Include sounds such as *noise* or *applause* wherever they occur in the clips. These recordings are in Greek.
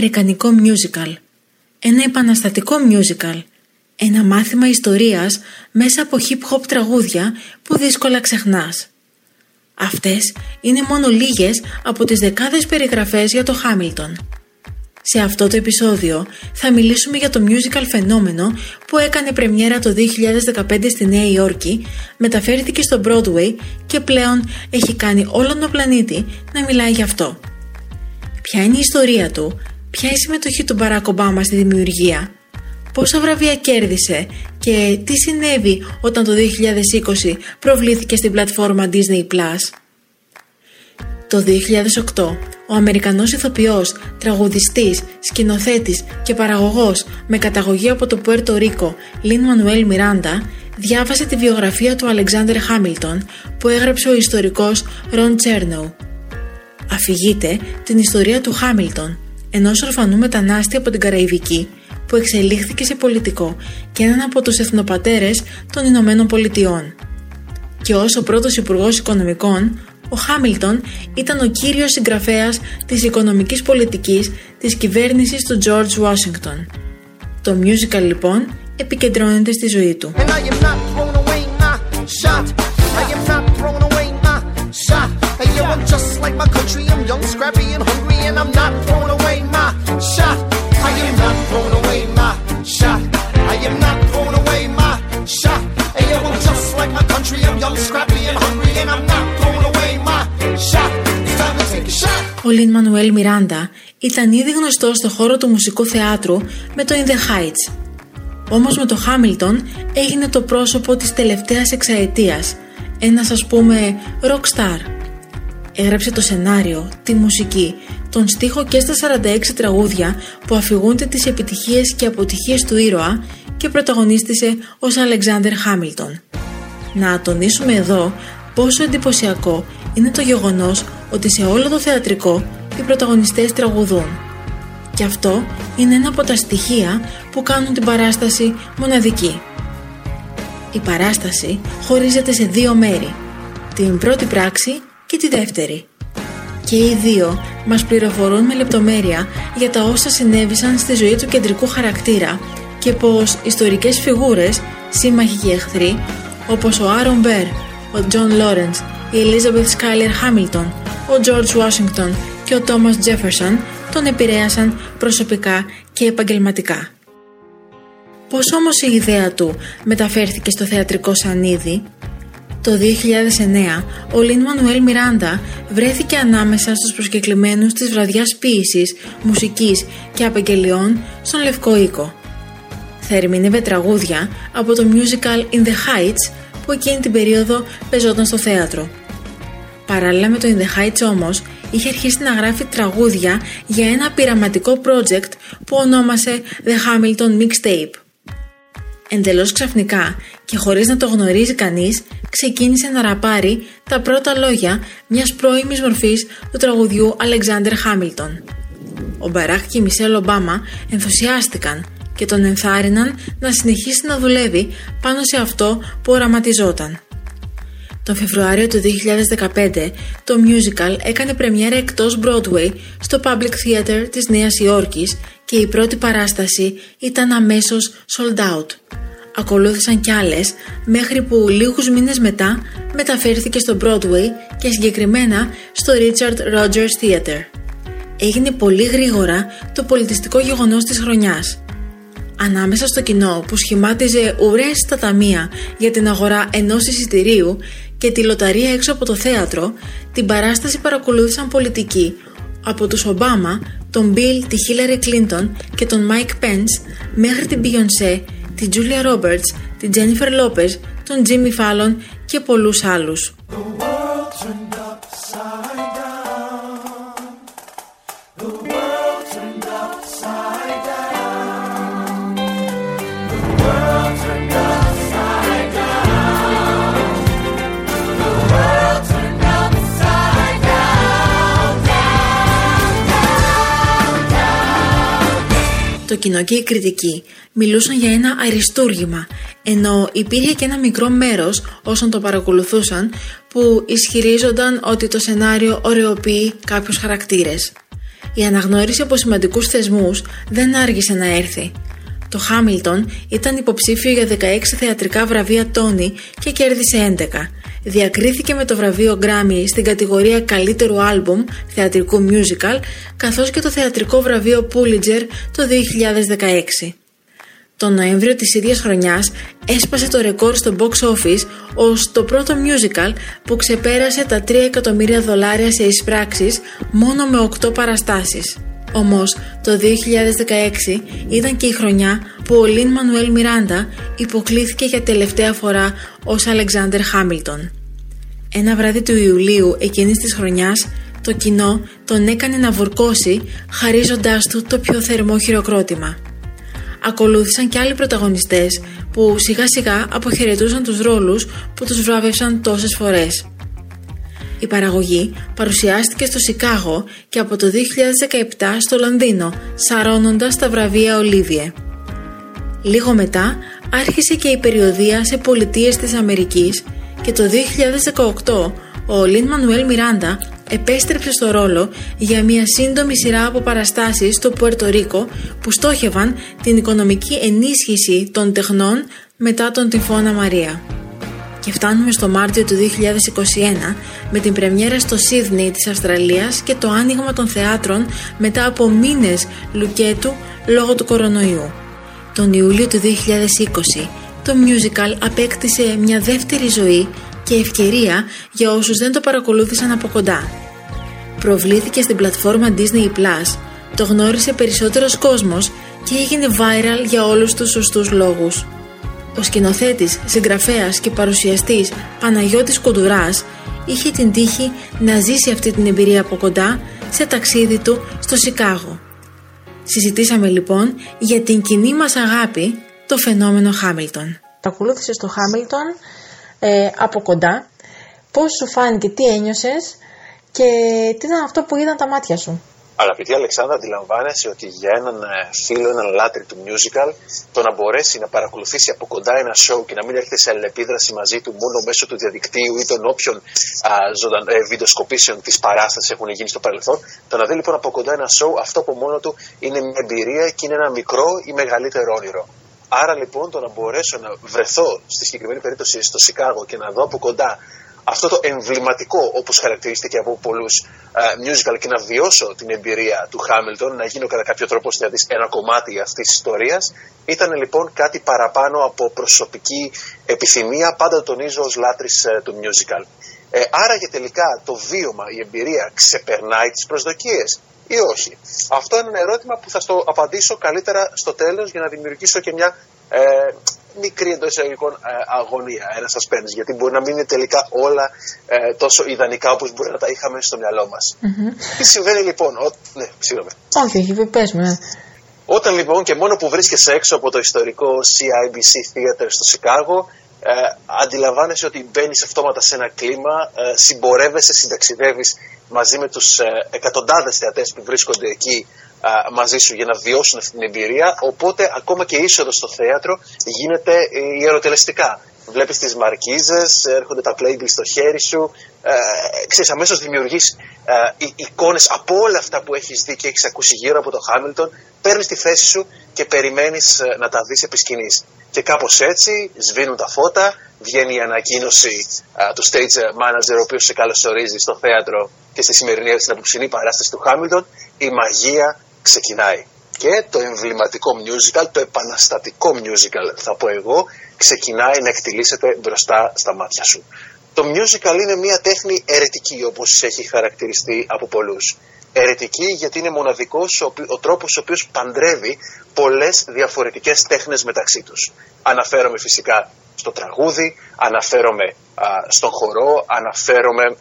αμερικανικό musical. Ένα επαναστατικό musical. Ένα μάθημα ιστορίας μέσα από hip-hop τραγούδια που δύσκολα ξεχνάς. Αυτές είναι μόνο λίγες από τις δεκάδες περιγραφές για το Χάμιλτον. Σε αυτό το επεισόδιο θα μιλήσουμε για το musical φαινόμενο που έκανε πρεμιέρα το 2015 στη Νέα Υόρκη, μεταφέρθηκε στο Broadway και πλέον έχει κάνει όλον τον πλανήτη να μιλάει γι' αυτό. Ποια είναι η ιστορία του, ποια η συμμετοχή του Μπαράκ Ομπάμα στη δημιουργία, πόσα βραβεία κέρδισε; Και τι συνέβη όταν το 2020 προβλήθηκε στην πλατφόρμα Disney+. Το 2008, ο Αμερικανός ηθοποιός, τραγουδιστής, σκηνοθέτης και παραγωγός με καταγωγή από το Πουέρτο Ρίκο, Λιν Μανουέλ Μιράντα, διάβασε τη βιογραφία του Αλεξάνδρ Χάμιλτον που έγραψε ο ιστορικός Ρον Τσέρνοου. Αφηγείται την ιστορία του Χάμιλτον, ενός ορφανού μετανάστη από την Καραϊβική που εξελίχθηκε σε πολιτικό και έναν από τους εθνοπατέρες των Ηνωμένων Πολιτειών. Και ως ο πρώτος Υπουργός Οικονομικών, ο Χάμιλτον ήταν ο κύριος συγγραφέας της οικονομικής πολιτικής της κυβέρνησης του George Washington. Το musical λοιπόν επικεντρώνεται στη ζωή του. Ο Λιν Μανουέλ Μιράντα ήταν ήδη γνωστός στο χώρο του μουσικού θεάτρου με το In the Heights. Όμως με το Χάμιλτον έγινε το πρόσωπο της τελευταίας εξαετίας, ένας ας πούμε rock star. Έγραψε το σενάριο, τη μουσική, τον στίχο και στα 46 τραγούδια που αφηγούνται τις επιτυχίες και αποτυχίες του ήρωα και πρωταγωνίστησε ως Αλεξάνδερ Χάμιλτον. Να τονίσουμε εδώ πόσο εντυπωσιακό είναι το γεγονός ότι σε όλο το θεατρικό οι πρωταγωνιστές τραγουδούν. Και αυτό είναι ένα από τα στοιχεία που κάνουν την παράσταση μοναδική. Η παράσταση χωρίζεται σε δύο μέρη, την πρώτη πράξη και τη δεύτερη. Και οι δύο μας πληροφορούν με λεπτομέρεια για τα όσα συνέβησαν στη ζωή του κεντρικού χαρακτήρα και πως ιστορικές φιγούρες, σύμμαχοι και εχθροί, όπως ο Άρον Μπερ, ο Τζον Λόρεντς, η Elizabeth Σκάιλερ Χάμιλτον, ο George Washington και ο Thomas Jefferson τον επηρέασαν προσωπικά και επαγγελματικά. Πώς όμως η ιδέα του μεταφέρθηκε στο θεατρικό σανίδι; Το 2009, ο Λιν Μανουέλ Μιράντα βρέθηκε ανάμεσα στους προσκεκλημένους της βραδιάς ποίησης, μουσικής και απαγγελιών στον Λευκό Οίκο. Θα ερμηνεύε τραγούδια από το musical In the Heights που εκείνη την περίοδο πεζόταν στο θέατρο. Παράλληλα με το In the Heights όμως, είχε αρχίσει να γράφει τραγούδια για ένα πειραματικό project που ονόμασε The Hamilton Mixtape. Εντελώς ξαφνικά και χωρίς να το γνωρίζει κανείς, ξεκίνησε να ραπάρει τα πρώτα λόγια μιας πρώιμης μορφής του τραγουδιού Alexander Hamilton. Ο Μπαράκ και η Μισελ Ομπάμα ενθουσιάστηκαν και τον ενθάρρυναν να συνεχίσει να δουλεύει πάνω σε αυτό που οραματιζόταν. Τον Φεβρουάριο του 2015 το musical έκανε πρεμιέρα εκτός Broadway στο Public Theater της Νέας Υόρκης και η πρώτη παράσταση ήταν αμέσως sold out. Ακολούθησαν κι άλλες μέχρι που λίγους μήνες μετά μεταφέρθηκε στο Broadway και συγκεκριμένα στο Richard Rogers Theater. Έγινε πολύ γρήγορα το πολιτιστικό γεγονός της χρονιάς. Ανάμεσα στο κοινό που σχημάτιζε ουρές στα ταμεία για την αγορά ενός εισιτηρίου και τη λοταρία έξω από το θέατρο, την παράσταση παρακολούθησαν πολιτικοί Από τους Ομπάμα, τον Bill, τη Hillary Clinton και τον Mike Pence μέχρι την Beyoncé, τη Julia Roberts, την Jennifer Lopez, τον Jimmy Fallon και πολλούς άλλους. Το κοινό και η κριτική μιλούσαν για ένα αριστούργημα, ενώ υπήρχε και ένα μικρό μέρος όσων το παρακολουθούσαν που ισχυρίζονταν ότι το σενάριο ωρεοποιεί κάποιους χαρακτήρες. Η αναγνώριση από σημαντικούς θεσμούς δεν άργησε να έρθει. Το Χάμιλτον ήταν υποψήφιο για 16 θεατρικά βραβεία Τόνι και κέρδισε 11. Διακρίθηκε με το βραβείο Grammy στην κατηγορία καλύτερου άλμπουμ θεατρικού musical καθώς και το θεατρικό βραβείο Pulitzer το 2016. Τον Νοέμβριο της ίδιας χρονιάς έσπασε το ρεκόρ στο box office ως το πρώτο musical που ξεπέρασε τα 3 εκατομμύρια δολάρια σε εισπράξεις μόνο με 8 παραστάσεις. Όμως το 2016 ήταν και η χρονιά που ο Λίν Μανουέλ Μιράντα υποκλήθηκε για τελευταία φορά ως Αλεξάνδερ Χάμιλτον. Ένα βράδυ του Ιουλίου εκείνης της χρονιάς το κοινό τον έκανε να βουρκώσει χαρίζοντάς του το πιο θερμό χειροκρότημα. Ακολούθησαν και άλλοι πρωταγωνιστές που σιγά σιγά αποχαιρετούσαν τους ρόλους που τους βράβευσαν τόσες φορές. Η παραγωγή παρουσιάστηκε στο Σικάγο και από το 2017 στο Λονδίνο, σαρώνοντας τα βραβεία Ολίβιε. Λίγο μετά άρχισε και η περιοδία σε πολιτείες της Αμερικής και το 2018 ο Λίν Μανουέλ Μιράντα επέστρεψε στο ρόλο για μια σύντομη σειρά από παραστάσεις στο Πουερτορίκο που στόχευαν την οικονομική ενίσχυση των τεχνών μετά τον τυφώνα Μαρία. Και φτάνουμε στο Μάρτιο του 2021 με την πρεμιέρα στο Σίδνεϊ της Αυστραλίας και το άνοιγμα των θεάτρων μετά από μήνες λουκέτου λόγω του κορονοϊού. Τον Ιούλιο του 2020 το musical απέκτησε μια δεύτερη ζωή και ευκαιρία για όσους δεν το παρακολούθησαν από κοντά. Προβλήθηκε στην πλατφόρμα Disney Plus, το γνώρισε περισσότερος κόσμος και έγινε viral για όλους τους σωστούς λόγους. Ο σκηνοθέτης, συγγραφέας και παρουσιαστής Παναγιώτης Κοντουράς είχε την τύχη να ζήσει αυτή την εμπειρία από κοντά σε ταξίδι του στο Σικάγο. Συζητήσαμε λοιπόν για την κοινή μας αγάπη το φαινόμενο Χάμιλτον. Ακολούθησε το Χάμιλτον ε, από κοντά. Πώς σου φάνηκε, τι ένιωσες και τι ήταν αυτό που είδαν τα μάτια σου; Αγαπητή Αλεξάνδρα, αντιλαμβάνεσαι ότι για έναν ε, φίλο, έναν λάτρη του musical, το να μπορέσει να παρακολουθήσει από κοντά ένα show και να μην έρχεται σε αλληλεπίδραση μαζί του μόνο μέσω του διαδικτύου ή των όποιων α, ζωδαν, ε, βιντεοσκοπήσεων της παράστασης έχουν γίνει στο παρελθόν, το να δει λοιπόν από κοντά ένα show, αυτό από μόνο του είναι μια εμπειρία και είναι ένα μικρό ή μεγαλύτερο όνειρο. Άρα λοιπόν το να μπορέσω να βρεθώ στη συγκεκριμένη περίπτωση στο Σικάγο και να δω από κοντά αυτό το εμβληματικό όπως χαρακτηρίστηκε από πολλούς uh, musical και να βιώσω την εμπειρία του Χάμιλτον, να γίνω κατά κάποιο τρόπο δηλαδή ένα κομμάτι αυτής της ιστορίας, ήταν λοιπόν κάτι παραπάνω από προσωπική επιθυμία, πάντα τονίζω ως λάτρης uh, του musical. Ε, άρα και τελικά το βίωμα, η εμπειρία ξεπερνάει τις προσδοκίες ή όχι; Αυτό είναι ένα ερώτημα που θα στο απαντήσω καλύτερα στο τέλος για να δημιουργήσω και μια ε, μικρή εντός εισαγωγικών ε, αγωνία, ένα suspense, γιατί μπορεί να μην είναι τελικά όλα ε, τόσο ιδανικά όπως μπορεί να τα είχαμε στο μυαλό μας. Τι συμβαίνει λοιπόν, ο... ναι, συγγνώμη. Όχι, όχι, πες με. Όταν λοιπόν και μόνο που βρίσκεσαι έξω από το ιστορικό CIBC Theater στο Σικάγο, ε, αντιλαμβάνεσαι ότι μπαίνεις αυτόματα σε ένα κλίμα, ε, συμπορεύεσαι, συνταξιδεύεις μαζί με τους ε, εκατοντάδες θεατές που βρίσκονται εκεί ε, μαζί σου για να βιώσουν αυτή την εμπειρία. Οπότε ακόμα και η είσοδος στο θέατρο γίνεται ιεροτελεστικά. Βλέπεις τις μαρκίζες, έρχονται τα playbill στο χέρι σου. Ε, ξέρεις, αμέσως δημιουργείς ε, εικόνες από όλα αυτά που έχεις δει και έχεις ακούσει γύρω από το Χάμιλτον. Παίρνεις τη θέση σου και περιμένεις να τα δεις επί σκηνής. Και κάπως έτσι σβήνουν τα φώτα, βγαίνει η ανακοίνωση του stage manager ο οποίος σε καλωσορίζει στο θέατρο και στη σημερινή στην απόψινή παράσταση του Χάμιλτον. Η μαγεία ξεκινάει. Και το εμβληματικό musical, το επαναστατικό musical θα πω εγώ, ξεκινάει να εκτιλήσεται μπροστά στα μάτια σου. Το musical είναι μια τέχνη αιρετική όπως έχει χαρακτηριστεί από πολλούς. Ερετική γιατί είναι μοναδικός ο, ο τρόπος ο οποίος παντρεύει πολλές διαφορετικές τέχνες μεταξύ τους. Αναφέρομαι φυσικά στο τραγούδι, αναφέρομαι στον χορό, αναφέρομαι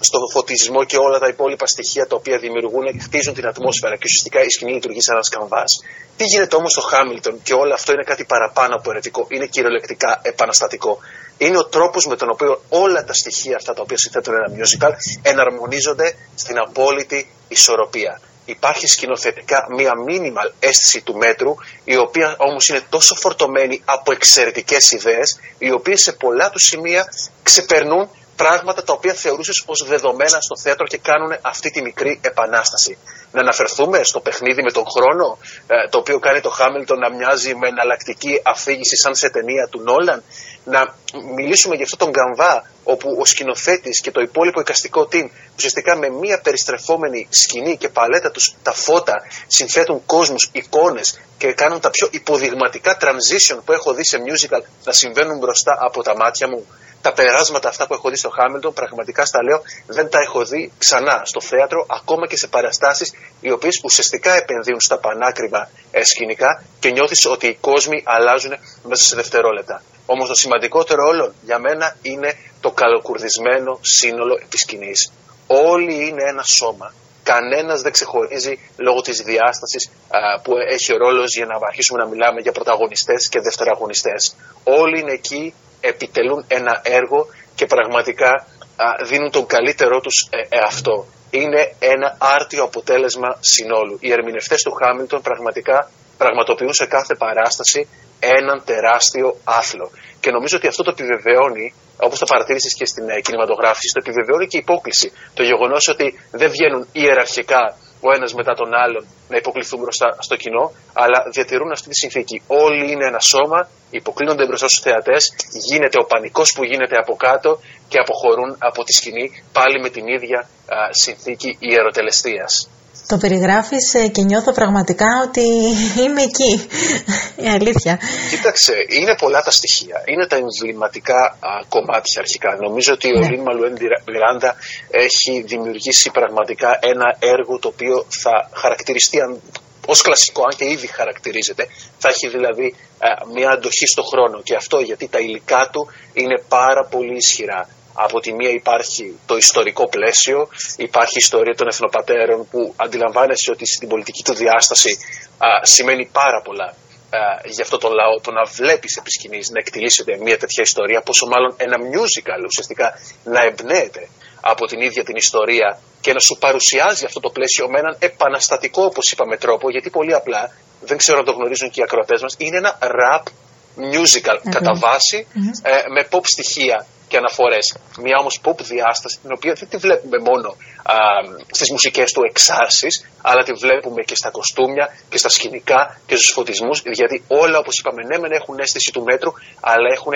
στο φωτισμό και όλα τα υπόλοιπα στοιχεία τα οποία δημιουργούν, χτίζουν την ατμόσφαιρα και ουσιαστικά η σκηνή λειτουργεί σαν ένας καμβάς. Τι γίνεται όμως στο Χάμιλτον και όλο αυτό είναι κάτι παραπάνω από ερετικό, είναι κυριολεκτικά επαναστατικό. Είναι ο τρόπος με τον οποίο όλα τα στοιχεία αυτά τα οποία συνθέτουν ένα musical εναρμονίζονται στην απόλυτη ισορροπία. Υπάρχει σκηνοθετικά μία minimal αίσθηση του μέτρου, η οποία όμως είναι τόσο φορτωμένη από εξαιρετικές ιδέες, οι οποίες σε πολλά του σημεία ξεπερνούν πράγματα τα οποία θεωρούσες ως δεδομένα στο θέατρο και κάνουν αυτή τη μικρή επανάσταση. Να αναφερθούμε στο παιχνίδι με τον χρόνο, ε, το οποίο κάνει το Χάμιλτον να μοιάζει με εναλλακτική αφήγηση σαν σε ταινία του Νόλαν. Να μιλήσουμε για αυτό τον Γκαμβά, όπου ο σκηνοθέτης και το υπόλοιπο εικαστικό team ουσιαστικά με μία περιστρεφόμενη σκηνή και παλέτα τους τα φώτα συνθέτουν κόσμους, εικόνες και κάνουν τα πιο υποδειγματικά transition που έχω δει σε musical να συμβαίνουν μπροστά από τα μάτια μου τα περάσματα αυτά που έχω δει στο Χάμιλτον, πραγματικά στα λέω, δεν τα έχω δει ξανά στο θέατρο, ακόμα και σε παραστάσεις οι οποίες ουσιαστικά επενδύουν στα πανάκριβα ε, σκηνικά και νιώθεις ότι οι κόσμοι αλλάζουν μέσα σε δευτερόλεπτα. Όμως το σημαντικότερο όλων για μένα είναι το καλοκουρδισμένο σύνολο της σκηνής. Όλοι είναι ένα σώμα. Κανένας δεν ξεχωρίζει λόγω της διάστασης που έχει ο ρόλος για να αρχίσουμε να μιλάμε για πρωταγωνιστές και δευτεραγωνιστές. Όλοι είναι εκεί επιτελούν ένα έργο και πραγματικά δίνουν τον καλύτερό τους ε, εαυτό. Είναι ένα άρτιο αποτέλεσμα συνόλου. Οι ερμηνευτές του Χάμιλτον πραγματικά πραγματοποιούν σε κάθε παράσταση έναν τεράστιο άθλο. Και νομίζω ότι αυτό το επιβεβαιώνει, όπως το παρατήρησες και στην ε, κινηματογράφηση, το επιβεβαιώνει και η υπόκληση. Το γεγονός ότι δεν βγαίνουν ιεραρχικά ο ένας μετά τον άλλον να υποκληθούν μπροστά στο κοινό, αλλά διατηρούν αυτή τη συνθήκη. Όλοι είναι ένα σώμα, υποκλίνονται μπροστά στους θεατές, γίνεται ο πανικός που γίνεται από κάτω και αποχωρούν από τη σκηνή πάλι με την ίδια α, συνθήκη ιεροτελεστίας. Το περιγράφεις ε, και νιώθω πραγματικά ότι *laughs* είμαι εκεί. Η αλήθεια. Κοίταξε, είναι πολλά τα στοιχεία. Είναι τα εμβληματικά κομμάτια αρχικά. Νομίζω ότι ναι. ο Λίν Μαλουέν Μιράντα έχει δημιουργήσει πραγματικά ένα έργο το οποίο θα χαρακτηριστεί ως κλασικό, αν και ήδη χαρακτηρίζεται, θα έχει δηλαδή μια αντοχή στο χρόνο και αυτό γιατί τα υλικά του είναι πάρα πολύ ισχυρά. Από τη μία υπάρχει το ιστορικό πλαίσιο, υπάρχει η ιστορία των εθνοπατέρων που αντιλαμβάνεσαι ότι στην πολιτική του διάσταση α, σημαίνει πάρα πολλά α, για αυτό το λαό. Το να βλέπεις επί σκηνής, να εκτιλήσεται μια τέτοια ιστορία, πόσο μάλλον ένα musical ουσιαστικά να εμπνέεται από την ίδια την ιστορία και να σου παρουσιάζει αυτό το πλαίσιο με έναν επαναστατικό, όπως είπαμε, τρόπο, γιατί πολύ απλά, δεν ξέρω αν το γνωρίζουν και οι ακροατές μας, είναι ένα rap musical κατά βαση ε, με pop στοιχεία και αναφορές. Μια όμως pop διάσταση, την οποία δεν τη βλέπουμε μόνο στις μουσικές του εξάρσεις, αλλά τη βλέπουμε και στα κοστούμια και στα σκηνικά και στους φωτισμούς, γιατί όλα, όπως είπαμε, ναι, μεν έχουν αίσθηση του μέτρου, αλλά έχουν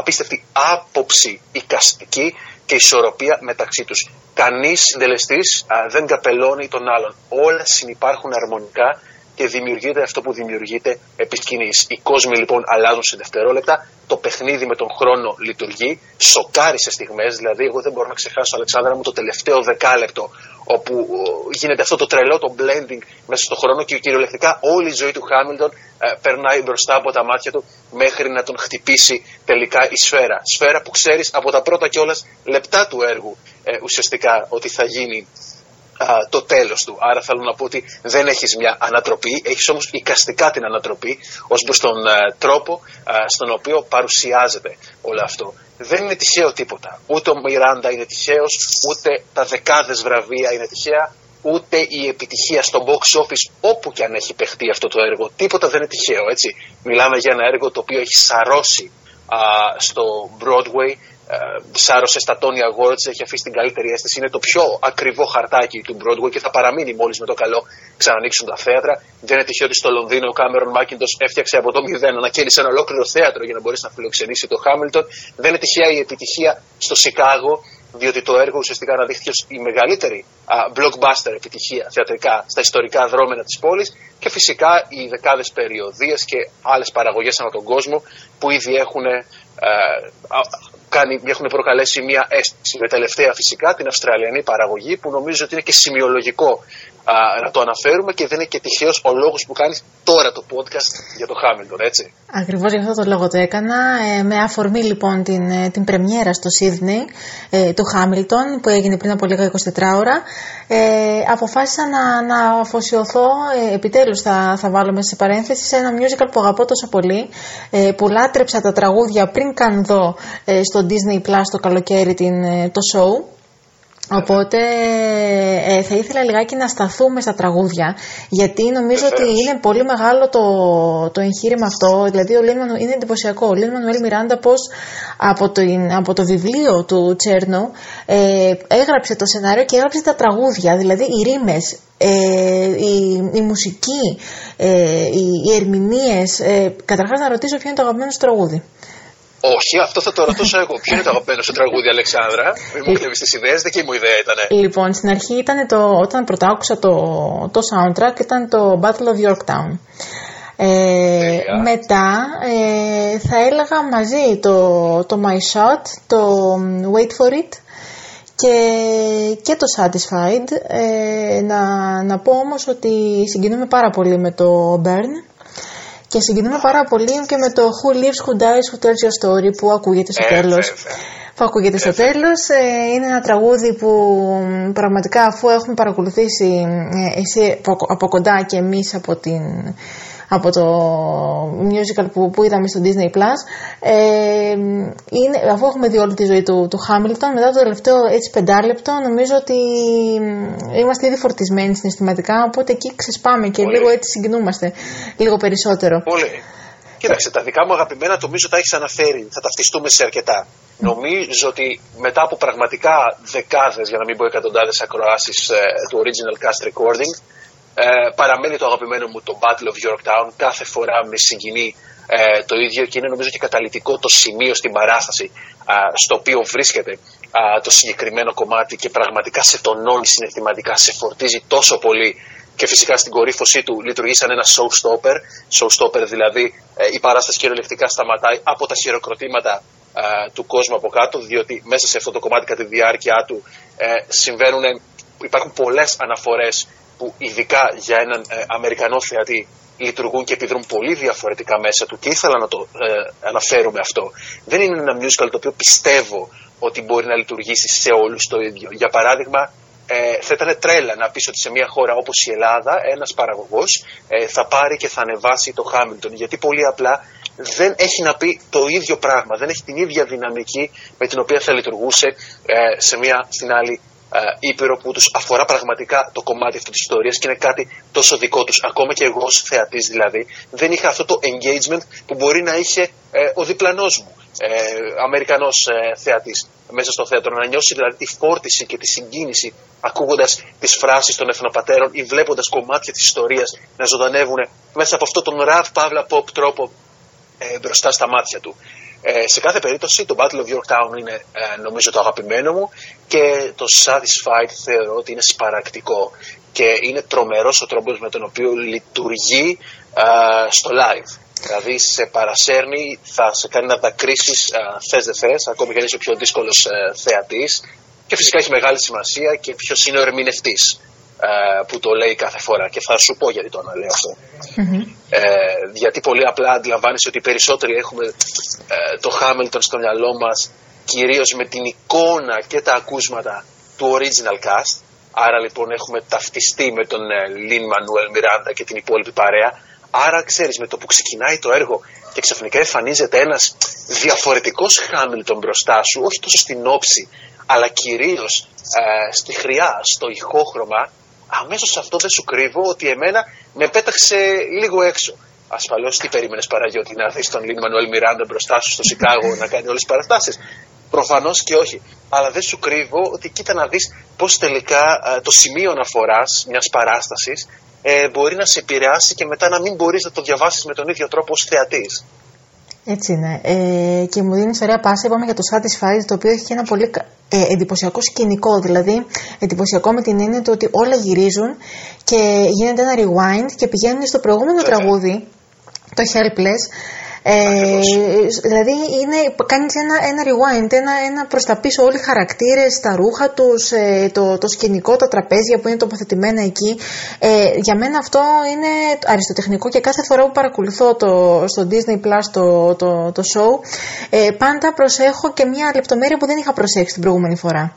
απίστευτη άποψη οικαστική και ισορροπία μεταξύ τους. Κανείς συντελεστής δεν καπελώνει τον άλλον. Όλα συνυπάρχουν αρμονικά και δημιουργείται αυτό που δημιουργείται επί σκηνής. Οι κόσμοι λοιπόν αλλάζουν σε δευτερόλεπτα, το παιχνίδι με τον χρόνο λειτουργεί, σοκάρει σε στιγμές, δηλαδή εγώ δεν μπορώ να ξεχάσω Αλεξάνδρα μου το τελευταίο δεκάλεπτο όπου γίνεται αυτό το τρελό το blending μέσα στον χρόνο και κυριολεκτικά όλη η ζωή του Χάμιλτον ε, περνάει μπροστά από τα μάτια του μέχρι να τον χτυπήσει τελικά η σφαίρα. Σφαίρα που ξέρεις από τα πρώτα κιόλας λεπτά του έργου ε, ουσιαστικά ότι θα γίνει το τέλος του. Άρα θέλω να πω ότι δεν έχεις μια ανατροπή, έχεις όμως οικαστικά την ανατροπή ως προς τον ε, τρόπο στον οποίο παρουσιάζεται όλο αυτό. Δεν είναι τυχαίο τίποτα. Ούτε ο Μιράντα είναι τυχαίος, ούτε τα δεκάδες βραβεία είναι τυχαία, ούτε η επιτυχία στο box office όπου και αν έχει παιχτεί αυτό το έργο. Τίποτα δεν είναι τυχαίο, έτσι. Μιλάμε για ένα έργο το οποίο έχει σαρώσει στο Broadway ε, σάρωσε στα Tony Awards, έχει αφήσει την καλύτερη αίσθηση. Είναι το πιο ακριβό χαρτάκι του Broadway και θα παραμείνει μόλις με το καλό ξανανοίξουν τα θέατρα. Δεν είναι τυχαίο ότι στο Λονδίνο ο Κάμερον Μάκιντο έφτιαξε από το μηδέν να κέρδισε ένα ολόκληρο θέατρο για να μπορέσει να φιλοξενήσει το Χάμιλτον. Δεν είναι τυχαία η επιτυχία στο Σικάγο, διότι το έργο ουσιαστικά αναδείχθηκε ως η μεγαλύτερη α, blockbuster επιτυχία θεατρικά στα ιστορικά δρόμενα της πόλης και φυσικά οι δεκάδες περιοδίες και άλλες παραγωγές ανά τον κόσμο που ήδη έχουν κάνει, έχουν προκαλέσει μια αίσθηση. Με τελευταία φυσικά την Αυστραλιανή παραγωγή που νομίζω ότι είναι και σημειολογικό α, να το αναφέρουμε και δεν είναι και τυχαίος ο λόγος που κάνεις τώρα το podcast για το Χάμιλτον, έτσι. Ακριβώς για αυτό το λόγο το έκανα. Ε, με αφορμή λοιπόν την, ε, την πρεμιέρα στο Σίδνεϊ ε, του Χάμιλτον που έγινε πριν από λίγα 24 ώρα, ε, αποφάσισα να, να αφοσιωθώ, ε, επιτέλους θα, θα βάλω μέσα σε παρένθεση, σε ένα musical που αγαπώ τόσο πολύ, ε, που λάτρεψα τα τραγούδια πριν καν δω ε, στο Disney Plus το καλοκαίρι την, το show Οπότε ε, θα ήθελα λιγάκι να σταθούμε στα τραγούδια γιατί νομίζω ότι είναι πολύ μεγάλο το, το εγχείρημα αυτό. Δηλαδή ο Λίν είναι εντυπωσιακό. Ο Λίν Μανουέλ Μιράντα πως από το, από το βιβλίο του Τσέρνο ε, έγραψε το σενάριο και έγραψε τα τραγούδια. Δηλαδή οι ρήμες ε, η, η, μουσική, ε, οι, οι ερμηνείες. Ε, καταρχάς να ρωτήσω ποιο είναι το αγαπημένο σου τραγούδι όχι, αυτό θα το ρωτήσω εγώ. Ποιο είναι το αγαπημένο σου τραγούδι, Αλεξάνδρα; Μην μου κλέβει τις ιδέες, δική μου ιδέα ήταν. Λοιπόν, στην αρχή ήταν το. Όταν πρώτα άκουσα το, το soundtrack, ήταν το Battle of Yorktown. Ε, μετά ε, θα έλεγα μαζί το, το My Shot, το Wait For It και, και το Satisfied. Ε, να, να πω όμως ότι συγκινούμε πάρα πολύ με το Burn και συγκινούμε πάρα πολύ και με το Who Lives, Who Dies, Who Tells Your Story που ακούγεται στο ε, τέλος. Που ακούγεται στο τέλος. Ε, είναι ένα τραγούδι που πραγματικά αφού έχουμε παρακολουθήσει ε, εσύ από κοντά και εμείς από την από το musical που, που είδαμε στο Disney Plus. Ε, είναι, αφού έχουμε δει όλη τη ζωή του, του Hamilton, μετά το τελευταίο έτσι πεντάλεπτο, νομίζω ότι είμαστε ήδη φορτισμένοι συναισθηματικά, οπότε εκεί ξεσπάμε και λίγο έτσι συγκινούμαστε λίγο περισσότερο. Πολύ. Κοίταξε, τα δικά μου αγαπημένα νομίζω τα έχεις αναφέρει. Θα ταυτιστούμε σε αρκετά. Νομίζω ότι μετά από πραγματικά δεκάδες, για να μην πω εκατοντάδες ακροάσεις ε, του original cast recording, ε, παραμένει το αγαπημένο μου το Battle of Yorktown. Κάθε φορά με συγκινεί ε, το ίδιο και είναι νομίζω και καταλητικό το σημείο στην παράσταση στο οποίο βρίσκεται το συγκεκριμένο κομμάτι και πραγματικά σε τονώνει συναισθηματικά, σε φορτίζει τόσο πολύ και φυσικά στην κορύφωσή του λειτουργεί σαν ένα showstopper. Showstopper δηλαδή ε, η παράσταση κυριολεκτικά σταματάει από τα χειροκροτήματα του κόσμου από κάτω, διότι μέσα σε αυτό το κομμάτι κατά τη διάρκεια του ε, συμβαίνουν, υπάρχουν πολλές αναφορές που ειδικά για έναν ε, Αμερικανό θεατή λειτουργούν και επιδρούν πολύ διαφορετικά μέσα του και ήθελα να το ε, αναφέρουμε αυτό. Δεν είναι ένα musical το οποίο πιστεύω ότι μπορεί να λειτουργήσει σε όλους το ίδιο. Για παράδειγμα, ε, θα ήταν τρέλα να πεις ότι σε μια χώρα όπως η Ελλάδα ένας παραγωγός ε, θα πάρει και θα ανεβάσει το Χάμιλτον γιατί πολύ απλά δεν έχει να πει το ίδιο πράγμα, δεν έχει την ίδια δυναμική με την οποία θα λειτουργούσε ε, σε μια στην άλλη ε, ήπειρο που τους αφορά πραγματικά το κομμάτι αυτής της ιστορίας και είναι κάτι τόσο δικό τους. Ακόμα και εγώ ως θεατής δηλαδή δεν είχα αυτό το engagement που μπορεί να είχε ε, ο διπλανός μου. Ε, Αμερικανός ε, θεατής μέσα στο θέατρο να νιώσει δηλαδή τη φόρτιση και τη συγκίνηση ακούγοντας τις φράσεις των εθνοπατέρων ή βλέποντας κομμάτια της ιστορίας να ζωντανεύουν μέσα από αυτό τον ραβ παύλα pop τρόπο ε, μπροστά στα μάτια του. Ε, σε κάθε περίπτωση το Battle of Yorktown είναι ε, νομίζω το αγαπημένο μου και το Satisfied θεωρώ ότι είναι σπαρακτικό και είναι τρομερός ο τρόπος με τον οποίο λειτουργεί ε, στο live. Δηλαδή σε παρασέρνει, θα σε κάνει να δακρύσεις θες δεν θες, ακόμη και αν είσαι ο πιο δύσκολος θεατής και φυσικά έχει μεγάλη σημασία και ποιος είναι ο ερμηνευτής. Ε, που το λέει κάθε φορά. Και θα σου πω γιατί το αναλέω Ε, γιατί πολύ απλά αντιλαμβάνεσαι ότι οι περισσότεροι έχουμε ε, το Χάμιλτον στο μυαλό μας κυρίως με την εικόνα και τα ακούσματα του original cast. Άρα λοιπόν έχουμε ταυτιστεί με τον Λιν Μανουέλ Μιράντα και την υπόλοιπη παρέα. Άρα ξέρεις με το που ξεκινάει το έργο και ξαφνικά εμφανίζεται ένας διαφορετικός Χάμιλτον μπροστά σου όχι τόσο στην όψη αλλά κυρίως ε, στη χρειά, στο ηχόχρωμα αμέσως αυτό δεν σου κρύβω ότι εμένα με πέταξε λίγο έξω. Ασφαλώς τι περίμενες Παραγιώτη να δει τον Λίν Μανουέλ Μιράντα μπροστά σου στο Σικάγο να κάνει όλες τις παραστάσεις; Προφανώς και όχι. Αλλά δεν σου κρύβω ότι κοίτα να δεις πώς τελικά ε, το σημείο αναφοράς μιας παράστασης ε, μπορεί να σε επηρεάσει και μετά να μην μπορείς να το διαβάσεις με τον ίδιο τρόπο ως θεατής. Έτσι είναι. Ε, και μου δίνεις ωραία πάσα. Είπαμε για το Satisfied, το οποίο έχει και ένα πολύ ε, εντυπωσιακό σκηνικό. Δηλαδή, εντυπωσιακό με την έννοια του ότι όλα γυρίζουν και γίνεται ένα rewind και πηγαίνουν στο προηγούμενο τραγούδι, το Helpless, Ε, δηλαδή είναι, κάνεις ένα, ένα rewind, ένα, ένα προς τα πίσω όλοι οι χαρακτήρες, τα ρούχα τους, ε, το, το σκηνικό, τα τραπέζια που είναι τοποθετημένα εκεί. Ε, για μένα αυτό είναι αριστοτεχνικό και κάθε φορά που παρακολουθώ το, στο Disney Plus το, το, το show, ε, πάντα προσέχω και μια λεπτομέρεια που δεν είχα προσέξει την προηγούμενη φορά.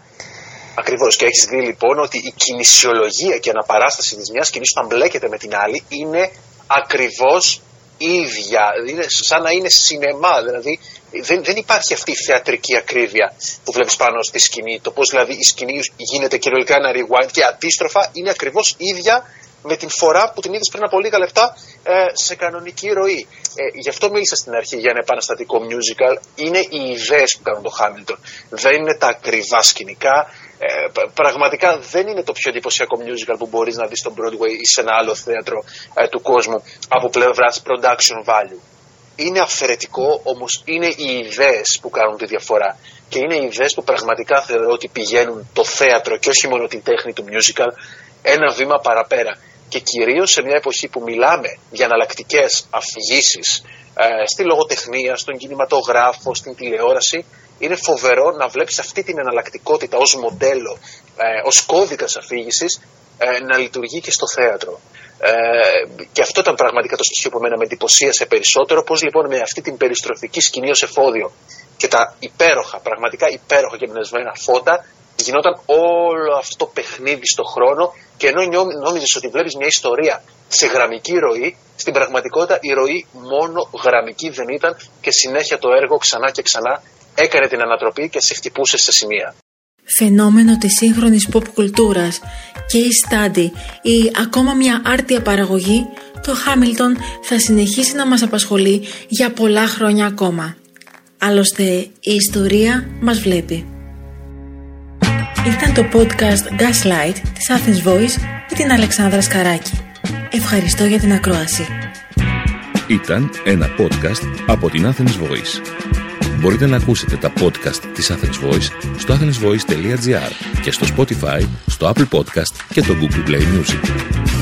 Ακριβώς. Και έχεις δει λοιπόν ότι η κινησιολογία και η αναπαράσταση της μιας σκηνής όταν μπλέκεται με την άλλη είναι ακριβώς ίδια. Είναι σαν να είναι σινεμά. Δηλαδή δεν, δεν υπάρχει αυτή η θεατρική ακρίβεια που βλέπεις πάνω στη σκηνή. Το πώς δηλαδή η σκηνή γίνεται κυριολεκτικά ένα rewind και αντίστροφα είναι ακριβώς ίδια με την φορά που την είδες πριν από λίγα λεπτά ε, σε κανονική ροή. Ε, γι' αυτό μίλησα στην αρχή για ένα επαναστατικό musical. Είναι οι ιδέες που κάνουν το Χάμιλτον. Δεν είναι τα ακριβά σκηνικά. Ε, πραγματικά δεν είναι το πιο εντυπωσιακό musical που μπορείς να δεις στο Broadway ή σε ένα άλλο θέατρο ε, του κόσμου από πλευράς production value. Είναι αφαιρετικό, όμως είναι οι ιδέες που κάνουν τη διαφορά. Και είναι οι ιδέες που πραγματικά θεωρώ ότι πηγαίνουν το θέατρο και όχι μόνο την τέχνη του musical ένα βήμα παραπέρα. Και κυρίως σε μια εποχή που μιλάμε για εναλλακτικές αφηγήσεις ε, στη λογοτεχνία, στον κινηματογράφο, στην τηλεόραση, είναι φοβερό να βλέπεις αυτή την εναλλακτικότητα ως μοντέλο, ε, ως κώδικας αφήγησης ε, να λειτουργεί και στο θέατρο. Ε, και αυτό ήταν πραγματικά το στοιχείο που εμένα με εντυπωσίασε περισσότερο. Πώς λοιπόν με αυτή την περιστροφική σκηνή ως εφόδιο και τα υπέροχα, πραγματικά υπέροχα και εμπνευσμένα φώτα, γινόταν όλο αυτό το παιχνίδι στο χρόνο και ενώ νόμιζες ότι βλέπεις μια ιστορία σε γραμμική ροή, στην πραγματικότητα η ροή μόνο γραμμική δεν ήταν και συνέχεια το έργο ξανά και ξανά έκανε την ανατροπή και σε χτυπούσε σε σημεία. Φαινόμενο της σύγχρονης pop κουλτούρας και η στάντη ή ακόμα μια άρτια παραγωγή, το Χάμιλτον θα συνεχίσει να μας απασχολεί για πολλά χρόνια ακόμα. Άλλωστε η ιστορία μας βλέπει. Ήταν το podcast Gaslight της Athens Voice με την Αλεξάνδρα Σκαράκη. Ευχαριστώ για την ακρόαση. Ήταν ένα podcast από την Athens Voice. Μπορείτε να ακούσετε τα podcast της Athens Voice στο athensvoice.gr και στο Spotify, στο Apple Podcast και το Google Play Music.